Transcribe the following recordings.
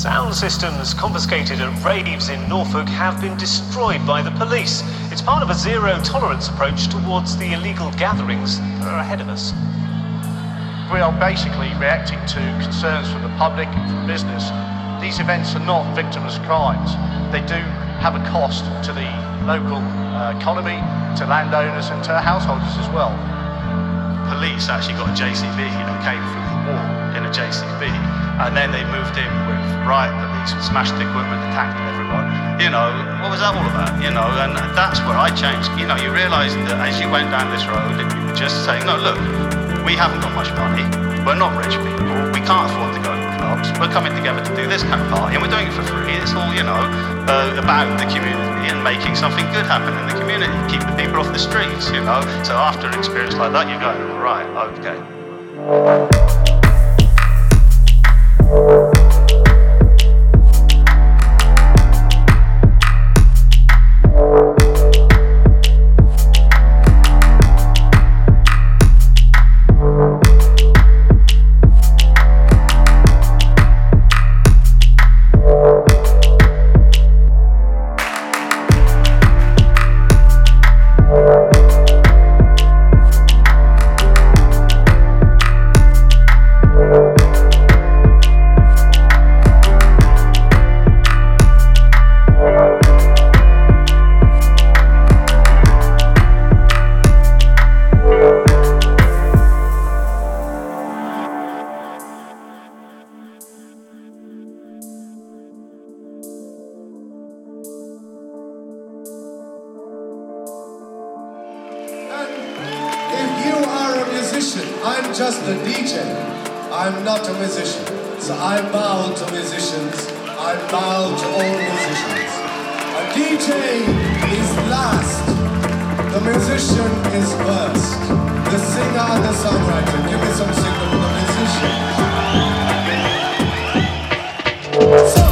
Sound systems confiscated at raves in Norfolk have been destroyed by the police. It's part of a zero tolerance approach towards the illegal gatherings that are ahead of us. We are basically reacting to concerns from the public and from business. These events are not victimless crimes. They do have a cost to the local uh, economy, to landowners, and to householders as well. Police actually got a JCB and came through the wall in a JCB, and then they moved in with riot police, smashed the equipment, attacked everyone. You know, what was that all about? You know, and that's where I changed. You know, you realise that as you went down this road, and you were just saying, no, look, we haven't got much money. We're not rich people. We can't afford to go to clubs. We're coming together to do this kind of party, and we're doing it for free. It's all, you know, uh, about the community and making something good happen in the community. Keep the people off the streets, you know. So after an experience like that, you go, right, okay. Just a DJ. I'm not a musician. So I bow to musicians. I bow to all musicians. A DJ is last. The musician is first. The singer, the songwriter. Give me some for the musician. So,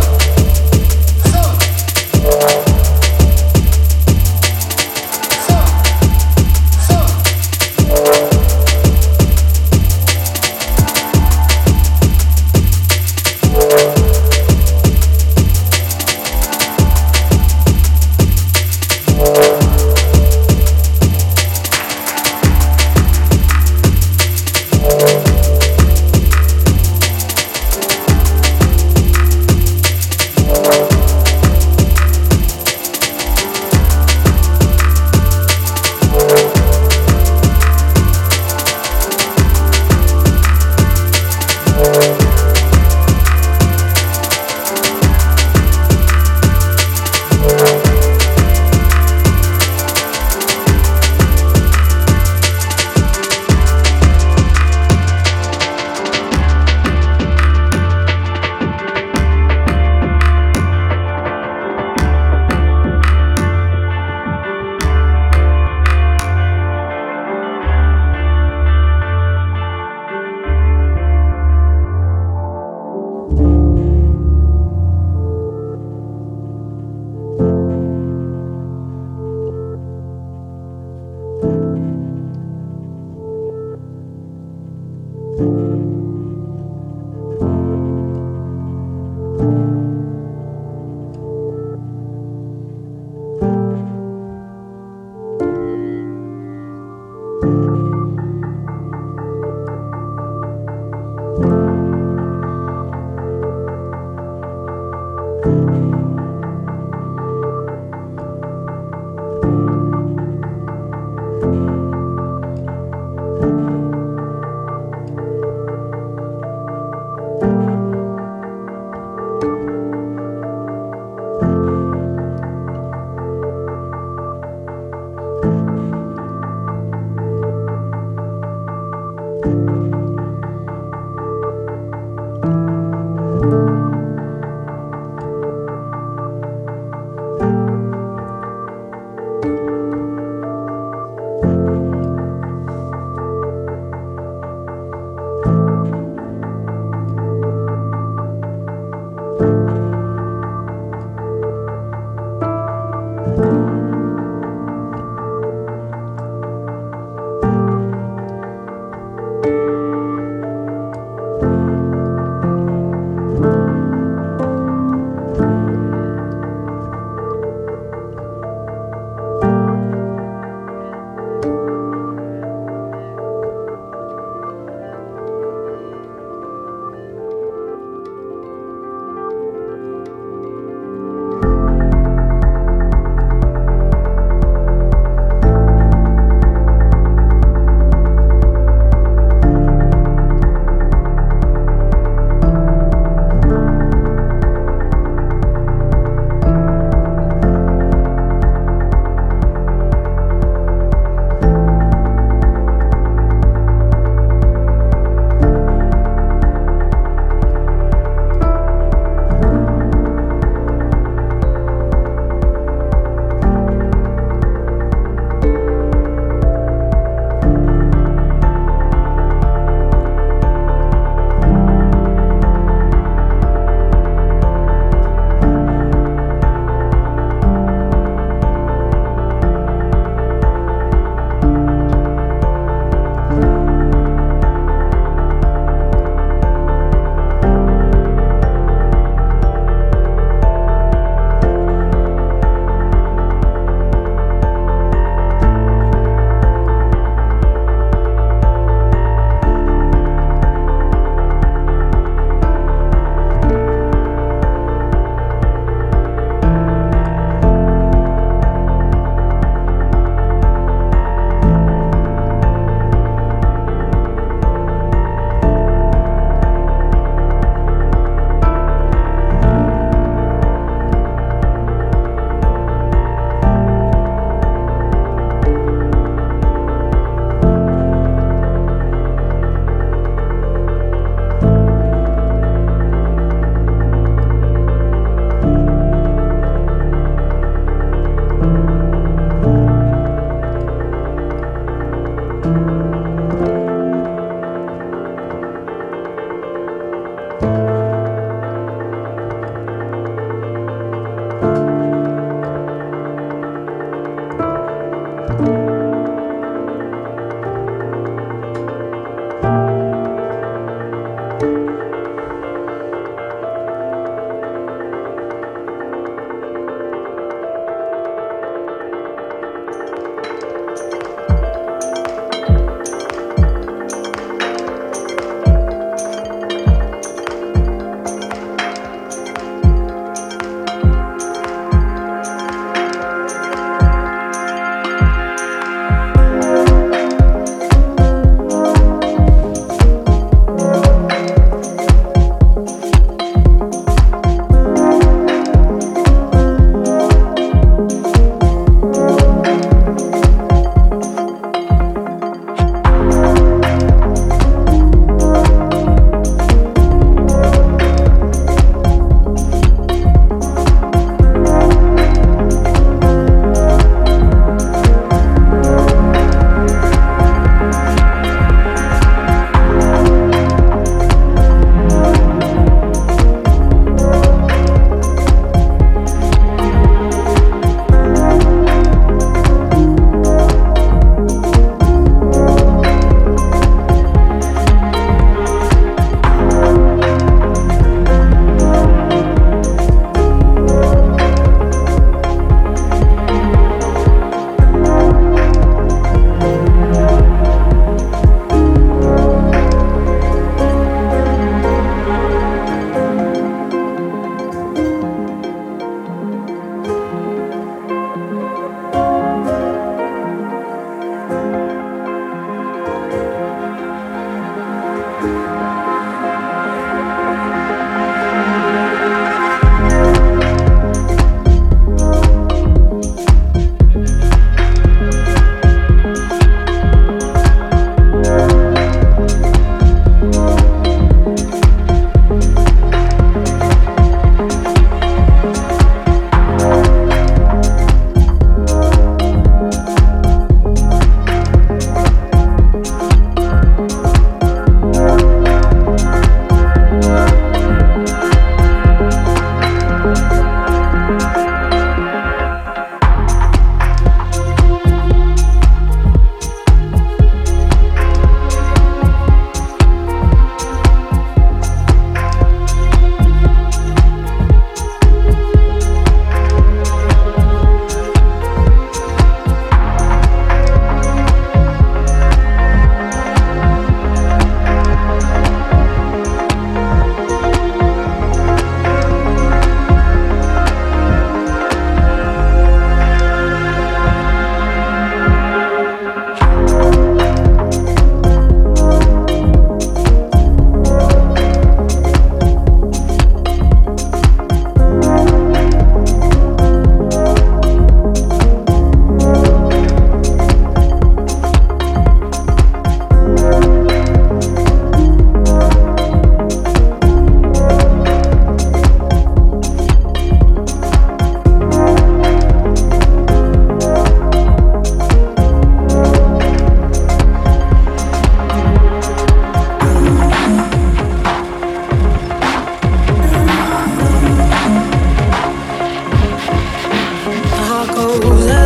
Oh.